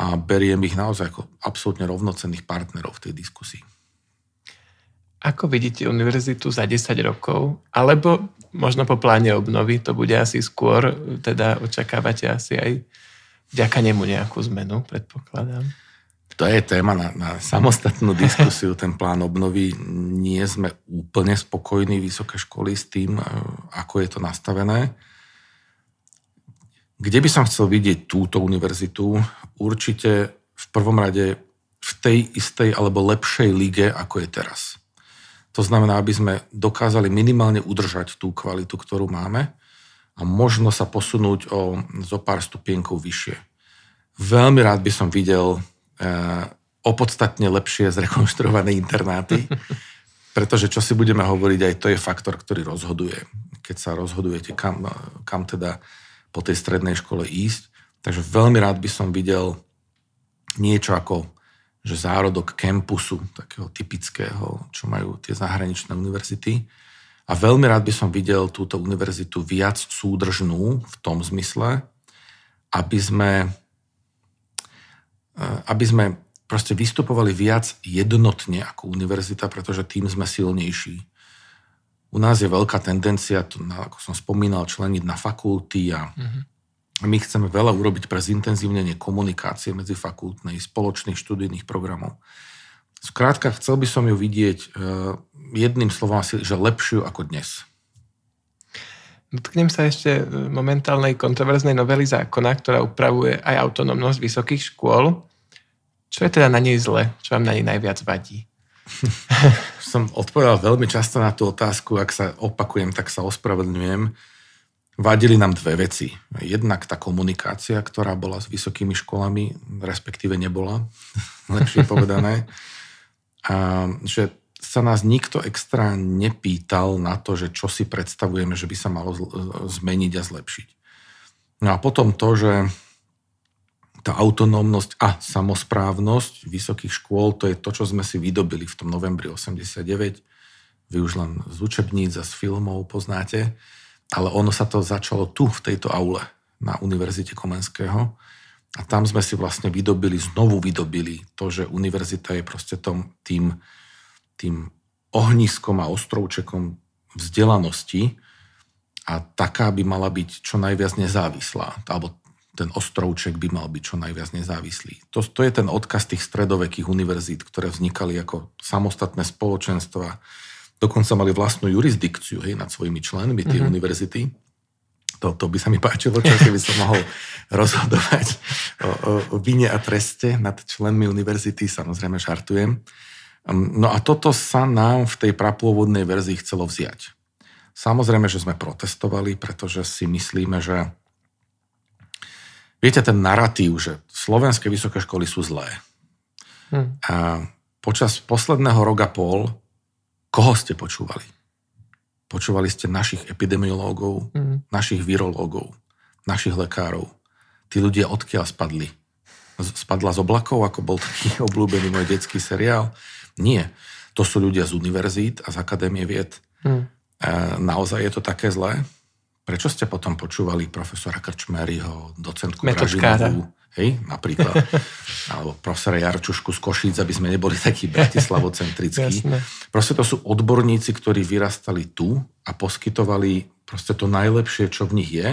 a beriem ich naozaj ako absolútne rovnocenných partnerov v tej diskusii. Ako vidíte univerzitu za 10 rokov? Alebo možno po pláne obnovy to bude asi skôr, teda očakávate asi aj vďaka nemu nejakú zmenu, predpokladám. To je téma na, na samostatnú diskusiu, ten plán obnovy. Nie sme úplne spokojní vysoké školy s tým, e, ako je to nastavené. Kde by som chcel vidieť túto univerzitu? Určite v prvom rade v tej istej alebo lepšej lige, ako je teraz. To znamená, aby sme dokázali minimálne udržať tú kvalitu, ktorú máme a možno sa posunúť o zo pár stupienkov vyššie. Veľmi rád by som videl opodstatne lepšie zrekonštruované internáty, pretože čo si budeme hovoriť, aj to je faktor, ktorý rozhoduje. Keď sa rozhodujete, kam, kam teda po tej strednej škole ísť. Takže veľmi rád by som videl niečo ako že zárodok campusu, takého typického, čo majú tie zahraničné univerzity a veľmi rád by som videl túto univerzitu viac súdržnú v tom zmysle, aby sme, eh, aby sme proste vystupovali viac jednotne ako univerzita, pretože tým sme silnejší. U nás je veľká tendencia, to, ako som spomínal, členiť na fakulty a mm-hmm. my chceme veľa urobiť pre zintenzívnenie komunikácie medzi fakultnej, spoločných študijných programov. Skrátka, chcel by som ju vidieť eh, jedným slovom asi, že lepšiu ako dnes. Dotknem sa ešte e, momentálnej kontroverznej novely zákona, ktorá upravuje aj autonómnosť vysokých škôl. Čo je teda na nej zle? Čo vám na nej najviac vadí? Som odpovedal veľmi často na tú otázku, ak sa opakujem, tak sa ospravedlňujem. Vadili nám dve veci. Jednak tá komunikácia, ktorá bola s vysokými školami, respektíve nebola, lepšie povedané. A že sa nás nikto extra nepýtal na to, že čo si predstavujeme, že by sa malo zmeniť a zlepšiť. No a potom to, že tá autonómnosť a samosprávnosť vysokých škôl, to je to, čo sme si vydobili v tom novembri 89. Vy už len z učebníc a z filmov poznáte, ale ono sa to začalo tu, v tejto aule na Univerzite Komenského. A tam sme si vlastne vydobili, znovu vydobili to, že univerzita je proste tom, tým tým ohniskom a ostrovčekom vzdelanosti a taká by mala byť čo najviac nezávislá, alebo ten ostrovček by mal byť čo najviac nezávislý. To, to je ten odkaz tých stredovekých univerzít, ktoré vznikali ako samostatné spoločenstva, dokonca mali vlastnú jurisdikciu hej, nad svojimi členmi tie mm-hmm. univerzity. To, to by sa mi páčilo, čo by som mohol rozhodovať o, o, o vine a treste nad členmi univerzity, samozrejme šartujem. No a toto sa nám v tej prapôvodnej verzii chcelo vziať. Samozrejme, že sme protestovali, pretože si myslíme, že viete ten narratív, že slovenské vysoké školy sú zlé. Hmm. A počas posledného roka pol, koho ste počúvali? Počúvali ste našich epidemiológov, mm. našich virológov, našich lekárov. Tí ľudia odkiaľ spadli? Spadla z oblakov, ako bol taký obľúbený môj detský seriál? Nie. To sú ľudia z univerzít a z akadémie vied. Mm. E, naozaj je to také zlé? Prečo ste potom počúvali profesora Krčmeryho, docentku Gražinovú, hej, napríklad, alebo profesora Jarčušku z Košíc, aby sme neboli takí bratislavocentrickí. Proste to sú odborníci, ktorí vyrastali tu a poskytovali proste to najlepšie, čo v nich je,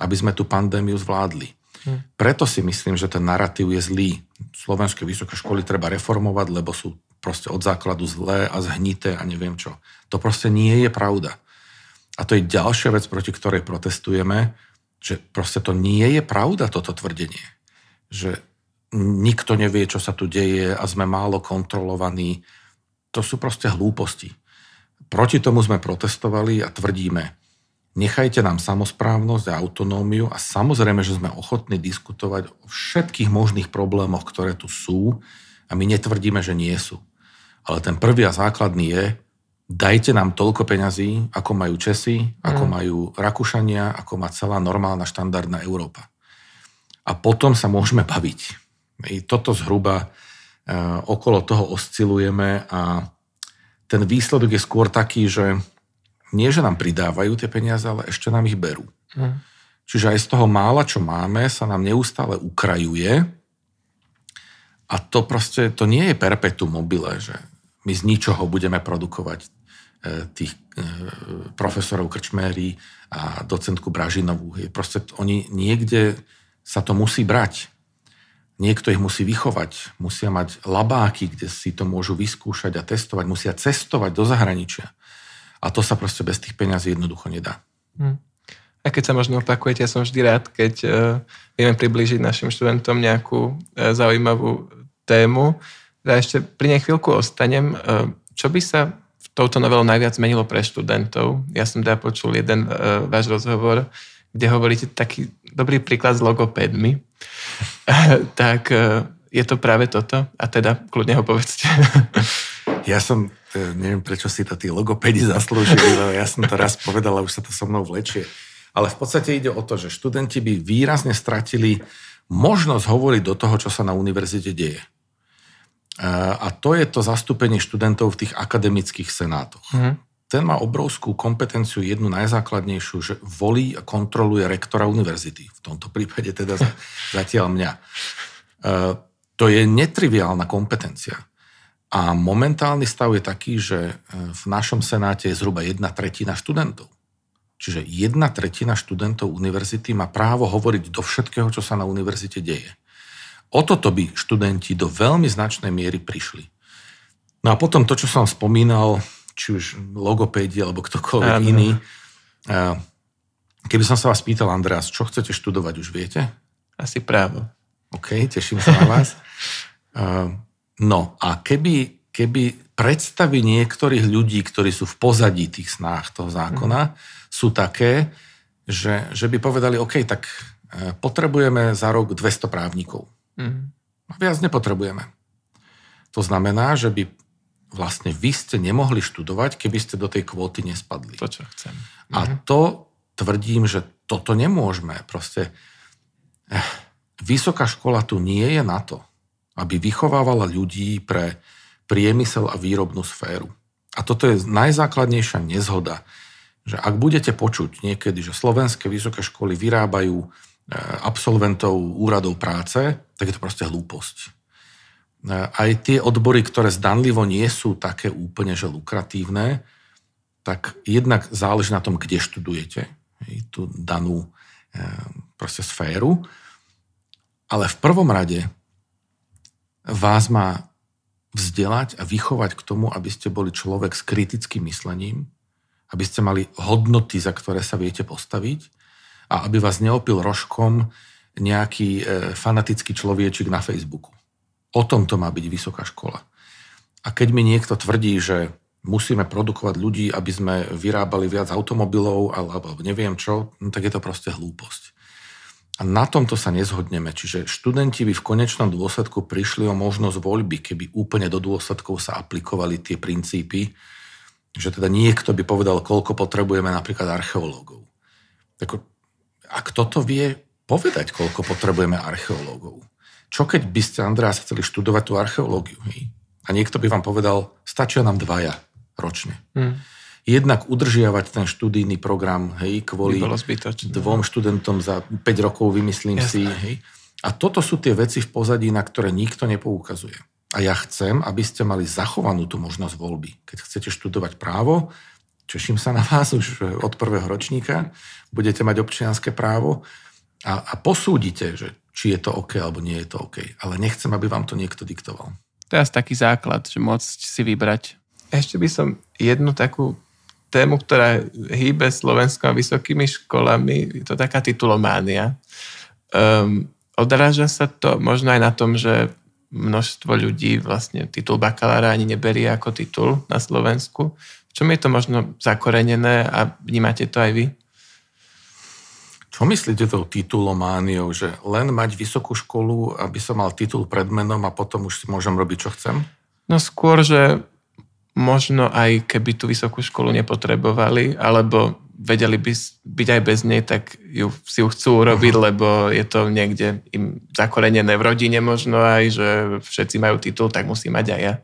aby sme tú pandémiu zvládli. Hm. Preto si myslím, že ten narratív je zlý. Slovenské vysoké školy treba reformovať, lebo sú proste od základu zlé a zhnité a neviem čo. To proste nie je pravda. A to je ďalšia vec, proti ktorej protestujeme, že proste to nie je pravda, toto tvrdenie. Že nikto nevie, čo sa tu deje a sme málo kontrolovaní. To sú proste hlúposti. Proti tomu sme protestovali a tvrdíme, nechajte nám samozprávnosť a autonómiu a samozrejme, že sme ochotní diskutovať o všetkých možných problémoch, ktoré tu sú a my netvrdíme, že nie sú. Ale ten prvý a základný je, dajte nám toľko peňazí, ako majú Česi, ako mm. majú Rakúšania, ako má celá normálna štandardná Európa. A potom sa môžeme baviť. I toto zhruba uh, okolo toho oscilujeme a ten výsledok je skôr taký, že nie, že nám pridávajú tie peniaze, ale ešte nám ich berú. Mm. Čiže aj z toho mála, čo máme, sa nám neustále ukrajuje a to proste, to nie je perpetuum mobile, že my z ničoho budeme produkovať e, tých e, profesorov Krčméry a docentku Bražinovú. Je proste, oni niekde sa to musí brať. Niekto ich musí vychovať, musia mať labáky, kde si to môžu vyskúšať a testovať, musia cestovať do zahraničia. A to sa proste bez tých peňazí jednoducho nedá. Hmm. A keď sa možno opakujete, ja som vždy rád, keď uh, vieme priblížiť našim študentom nejakú uh, zaujímavú tému, ja ešte pri nej chvíľku ostanem. E, čo by sa v touto novelou najviac zmenilo pre študentov? Ja som teda počul jeden uh, váš rozhovor, kde hovoríte taký dobrý príklad s logopédmi. tak uh, je to práve toto? A teda kľudne ho povedzte. ja som, neviem prečo si to tí logopédi zaslúžili, lebo ja som to raz povedal a už sa to so mnou vlečie. Ale v podstate ide o to, že študenti by výrazne stratili možnosť hovoriť do toho, čo sa na univerzite deje. A to je to zastúpenie študentov v tých akademických senátoch. Mm. Ten má obrovskú kompetenciu, jednu najzákladnejšiu, že volí a kontroluje rektora univerzity. V tomto prípade teda zatiaľ mňa. To je netriviálna kompetencia. A momentálny stav je taký, že e, v našom senáte je zhruba jedna tretina študentov. Čiže jedna tretina študentov univerzity má právo hovoriť do všetkého, čo sa na univerzite deje. O toto by študenti do veľmi značnej miery prišli. No a potom to, čo som spomínal, či už logopédi alebo ktokoľvek Áno. iný, keby som sa vás pýtal, Andreas, čo chcete študovať, už viete? Asi právo. OK, teším sa na vás. No a keby, keby predstavy niektorých ľudí, ktorí sú v pozadí tých snách toho zákona, mm. sú také, že, že by povedali, OK, tak e, potrebujeme za rok 200 právnikov. Mm. Viac nepotrebujeme. To znamená, že by vlastne vy ste nemohli študovať, keby ste do tej kvóty nespadli. To, čo chcem. A mm. to tvrdím, že toto nemôžeme. Proste eh, vysoká škola tu nie je na to, aby vychovávala ľudí pre priemysel a výrobnú sféru. A toto je najzákladnejšia nezhoda, že ak budete počuť niekedy, že slovenské vysoké školy vyrábajú Eh, absolventov úradov práce, tak je to proste hlúposť. Eh, aj tie odbory, ktoré zdanlivo nie sú také úplne že lukratívne, tak jednak záleží na tom, kde študujete tú danú eh, proste sféru. Ale v prvom rade vás má vzdelať a vychovať k tomu, aby ste boli človek s kritickým myslením, aby ste mali hodnoty, za ktoré sa viete postaviť a aby vás neopil rožkom nejaký e, fanatický človečik na Facebooku. O tom to má byť vysoká škola. A keď mi niekto tvrdí, že musíme produkovať ľudí, aby sme vyrábali viac automobilov alebo neviem čo, no tak je to proste hlúposť. A na tomto sa nezhodneme. Čiže študenti by v konečnom dôsledku prišli o možnosť voľby, keby úplne do dôsledkov sa aplikovali tie princípy, že teda niekto by povedal, koľko potrebujeme napríklad archeológov. Tak, a kto to vie povedať, koľko potrebujeme archeológov? Čo keď by ste, Andreas, chceli študovať tú archeológiu? Hej? A niekto by vám povedal, stačia nám dvaja ročne. Hmm jednak udržiavať ten študijný program, hej, kvôli dvom študentom za 5 rokov, vymyslím Jasné. si. Hej. A toto sú tie veci v pozadí, na ktoré nikto nepoukazuje. A ja chcem, aby ste mali zachovanú tú možnosť voľby. Keď chcete študovať právo, teším sa na vás už od prvého ročníka, budete mať občianské právo a, a posúdite, že či je to OK alebo nie je to OK. Ale nechcem, aby vám to niekto diktoval. To je asi taký základ, že môcť si vybrať. Ešte by som jednu takú tému, ktorá hýbe Slovenskom a vysokými školami, je to taká titulománia. Um, odráža sa to možno aj na tom, že množstvo ľudí vlastne titul bakalára ani neberie ako titul na Slovensku. V čom je to možno zakorenené a vnímate to aj vy? Čo myslíte tou titulomániou, že len mať vysokú školu, aby som mal titul pred menom a potom už si môžem robiť, čo chcem? No skôr, že možno aj keby tú vysokú školu nepotrebovali, alebo vedeli by byť aj bez nej, tak ju, si ju chcú urobiť, uh-huh. lebo je to niekde im zakorenené v rodine možno aj, že všetci majú titul, tak musí mať aj ja.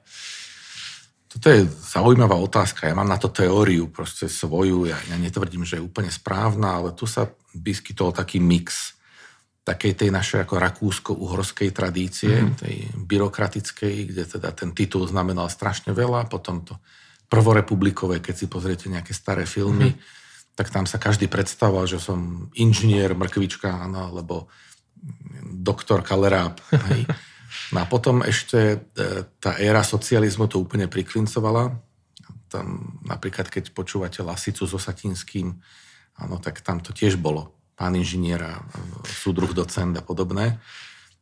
Toto je zaujímavá otázka. Ja mám na to teóriu, proste svoju. Ja, ja netvrdím, že je úplne správna, ale tu sa vyskytol taký mix takej tej našej ako rakúsko-uhorskej tradície, mm-hmm. tej byrokratickej, kde teda ten titul znamenal strašne veľa, potom to prvorepublikové, keď si pozriete nejaké staré filmy, mm-hmm. tak tam sa každý predstavoval, že som inžinier, mrkvička, áno, alebo doktor Kaleráb. Hej. No a potom ešte e, tá éra socializmu to úplne priklincovala. Tam napríklad, keď počúvate Lasicu so Satinským, áno, tak tam to tiež bolo pán inžinier a súdruh, docent a podobné,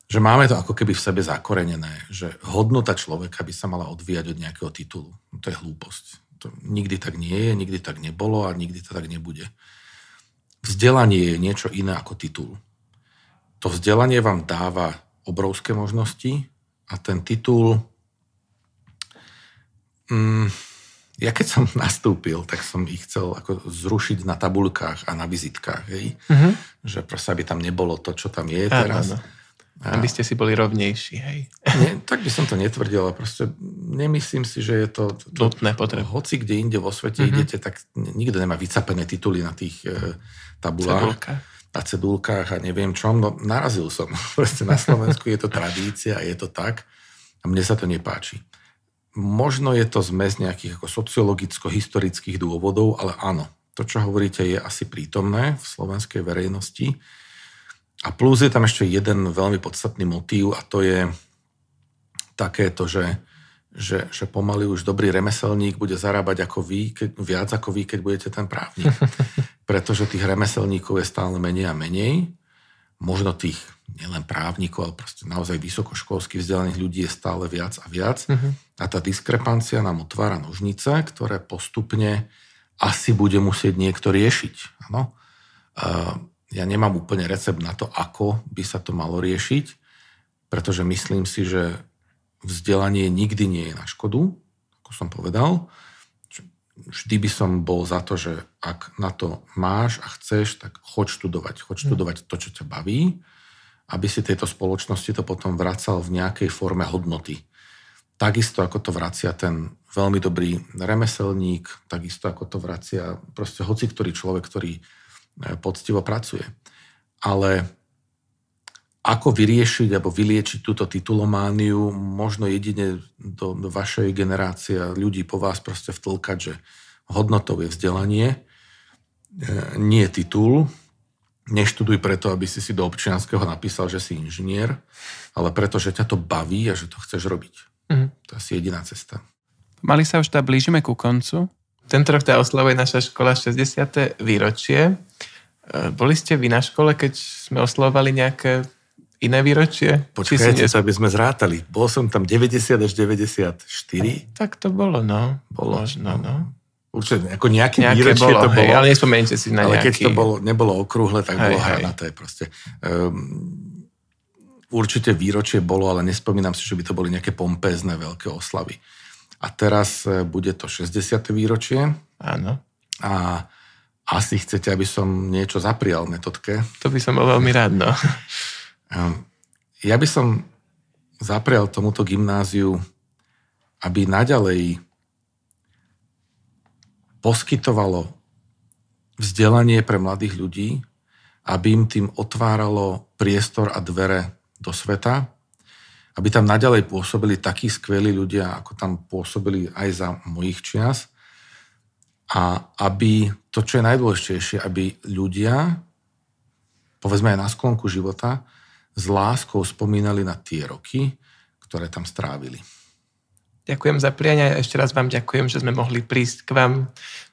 že máme to ako keby v sebe zakorenené, že hodnota človeka by sa mala odvíjať od nejakého titulu. No to je hlúposť. To nikdy tak nie je, nikdy tak nebolo a nikdy to tak nebude. Vzdelanie je niečo iné ako titul. To vzdelanie vám dáva obrovské možnosti a ten titul... Mm, ja keď som nastúpil, tak som ich chcel ako zrušiť na tabulkách a na vizitkách, hej? Uh-huh. Že proste, aby tam nebolo to, čo tam je teraz. Áno, A... Aby ste si boli rovnejší, hej? Nie, tak by som to netvrdil, ale proste nemyslím si, že je to... to Nutné potreby. Hoci kde inde vo svete uh-huh. idete, tak nikto nemá vycapené tituly na tých e, tabulách. Cedulka. Na cedulkách a neviem čom. No narazil som. Proste na Slovensku je to tradícia je to tak. A mne sa to nepáči. Možno je to zmes nejakých ako sociologicko-historických dôvodov, ale áno, to, čo hovoríte, je asi prítomné v slovenskej verejnosti. A plus je tam ešte jeden veľmi podstatný motív a to je takéto, že, že, že pomaly už dobrý remeselník bude zarábať ako vy, keď, viac ako vy, keď budete ten právnik. Pretože tých remeselníkov je stále menej a menej možno tých nielen právnikov, ale proste naozaj vysokoškolských vzdelaných ľudí je stále viac a viac. Uh-huh. A tá diskrepancia nám otvára nožnice, ktoré postupne asi bude musieť niekto riešiť. Ano? Ja nemám úplne recept na to, ako by sa to malo riešiť, pretože myslím si, že vzdelanie nikdy nie je na škodu, ako som povedal vždy by som bol za to, že ak na to máš a chceš, tak choď študovať. Choď hm. študovať to, čo ťa baví, aby si tejto spoločnosti to potom vracal v nejakej forme hodnoty. Takisto ako to vracia ten veľmi dobrý remeselník, takisto ako to vracia proste hoci ktorý človek, ktorý e, poctivo pracuje. Ale ako vyriešiť alebo vyliečiť túto titulomániu, možno jedine do, do vašej generácie ľudí po vás proste vtlkať, že hodnotou je vzdelanie, e, nie titul. Neštuduj preto, aby si si do občianského napísal, že si inžinier, ale preto, že ťa to baví a že to chceš robiť. Mm. To je asi jediná cesta. Mali sa už tá blížime ku koncu. Tento rok tá oslavuje naša škola 60. výročie. E, boli ste vy na škole, keď sme oslovovali nejaké iné výročie? Počkajte sa, aby sme zrátali. Bol som tam 90 až 94. Tak to bolo, no. Bolo. Možno, no. Určite, ako nejaké, nejaké výročie bolo, to bolo. Hej, ale nespomeňte si na ale nejaký... keď to bolo, nebolo okrúhle, tak hej, bolo hranaté proste. Um, určite výročie bolo, ale nespomínam si, že by to boli nejaké pompézne veľké oslavy. A teraz e, bude to 60. výročie. Áno. A asi chcete, aby som niečo zaprial metodke. To by som bol veľmi rád, no. Ehm, ja by som zaprial tomuto gymnáziu, aby naďalej poskytovalo vzdelanie pre mladých ľudí, aby im tým otváralo priestor a dvere do sveta, aby tam naďalej pôsobili takí skvelí ľudia, ako tam pôsobili aj za mojich čias. A aby to, čo je najdôležitejšie, aby ľudia, povedzme aj na sklonku života, s láskou spomínali na tie roky, ktoré tam strávili. Ďakujem za priania a ešte raz vám ďakujem, že sme mohli prísť k vám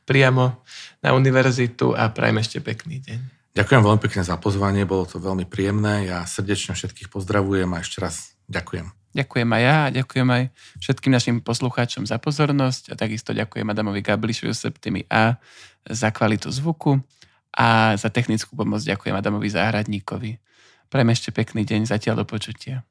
priamo na univerzitu a prajem ešte pekný deň. Ďakujem veľmi pekne za pozvanie, bolo to veľmi príjemné. Ja srdečne všetkých pozdravujem a ešte raz ďakujem. Ďakujem aj ja a ďakujem aj všetkým našim poslucháčom za pozornosť a takisto ďakujem Adamovi Gablišu Septimi A za kvalitu zvuku a za technickú pomoc ďakujem Adamovi Záhradníkovi. Prajem ešte pekný deň, zatiaľ do počutia.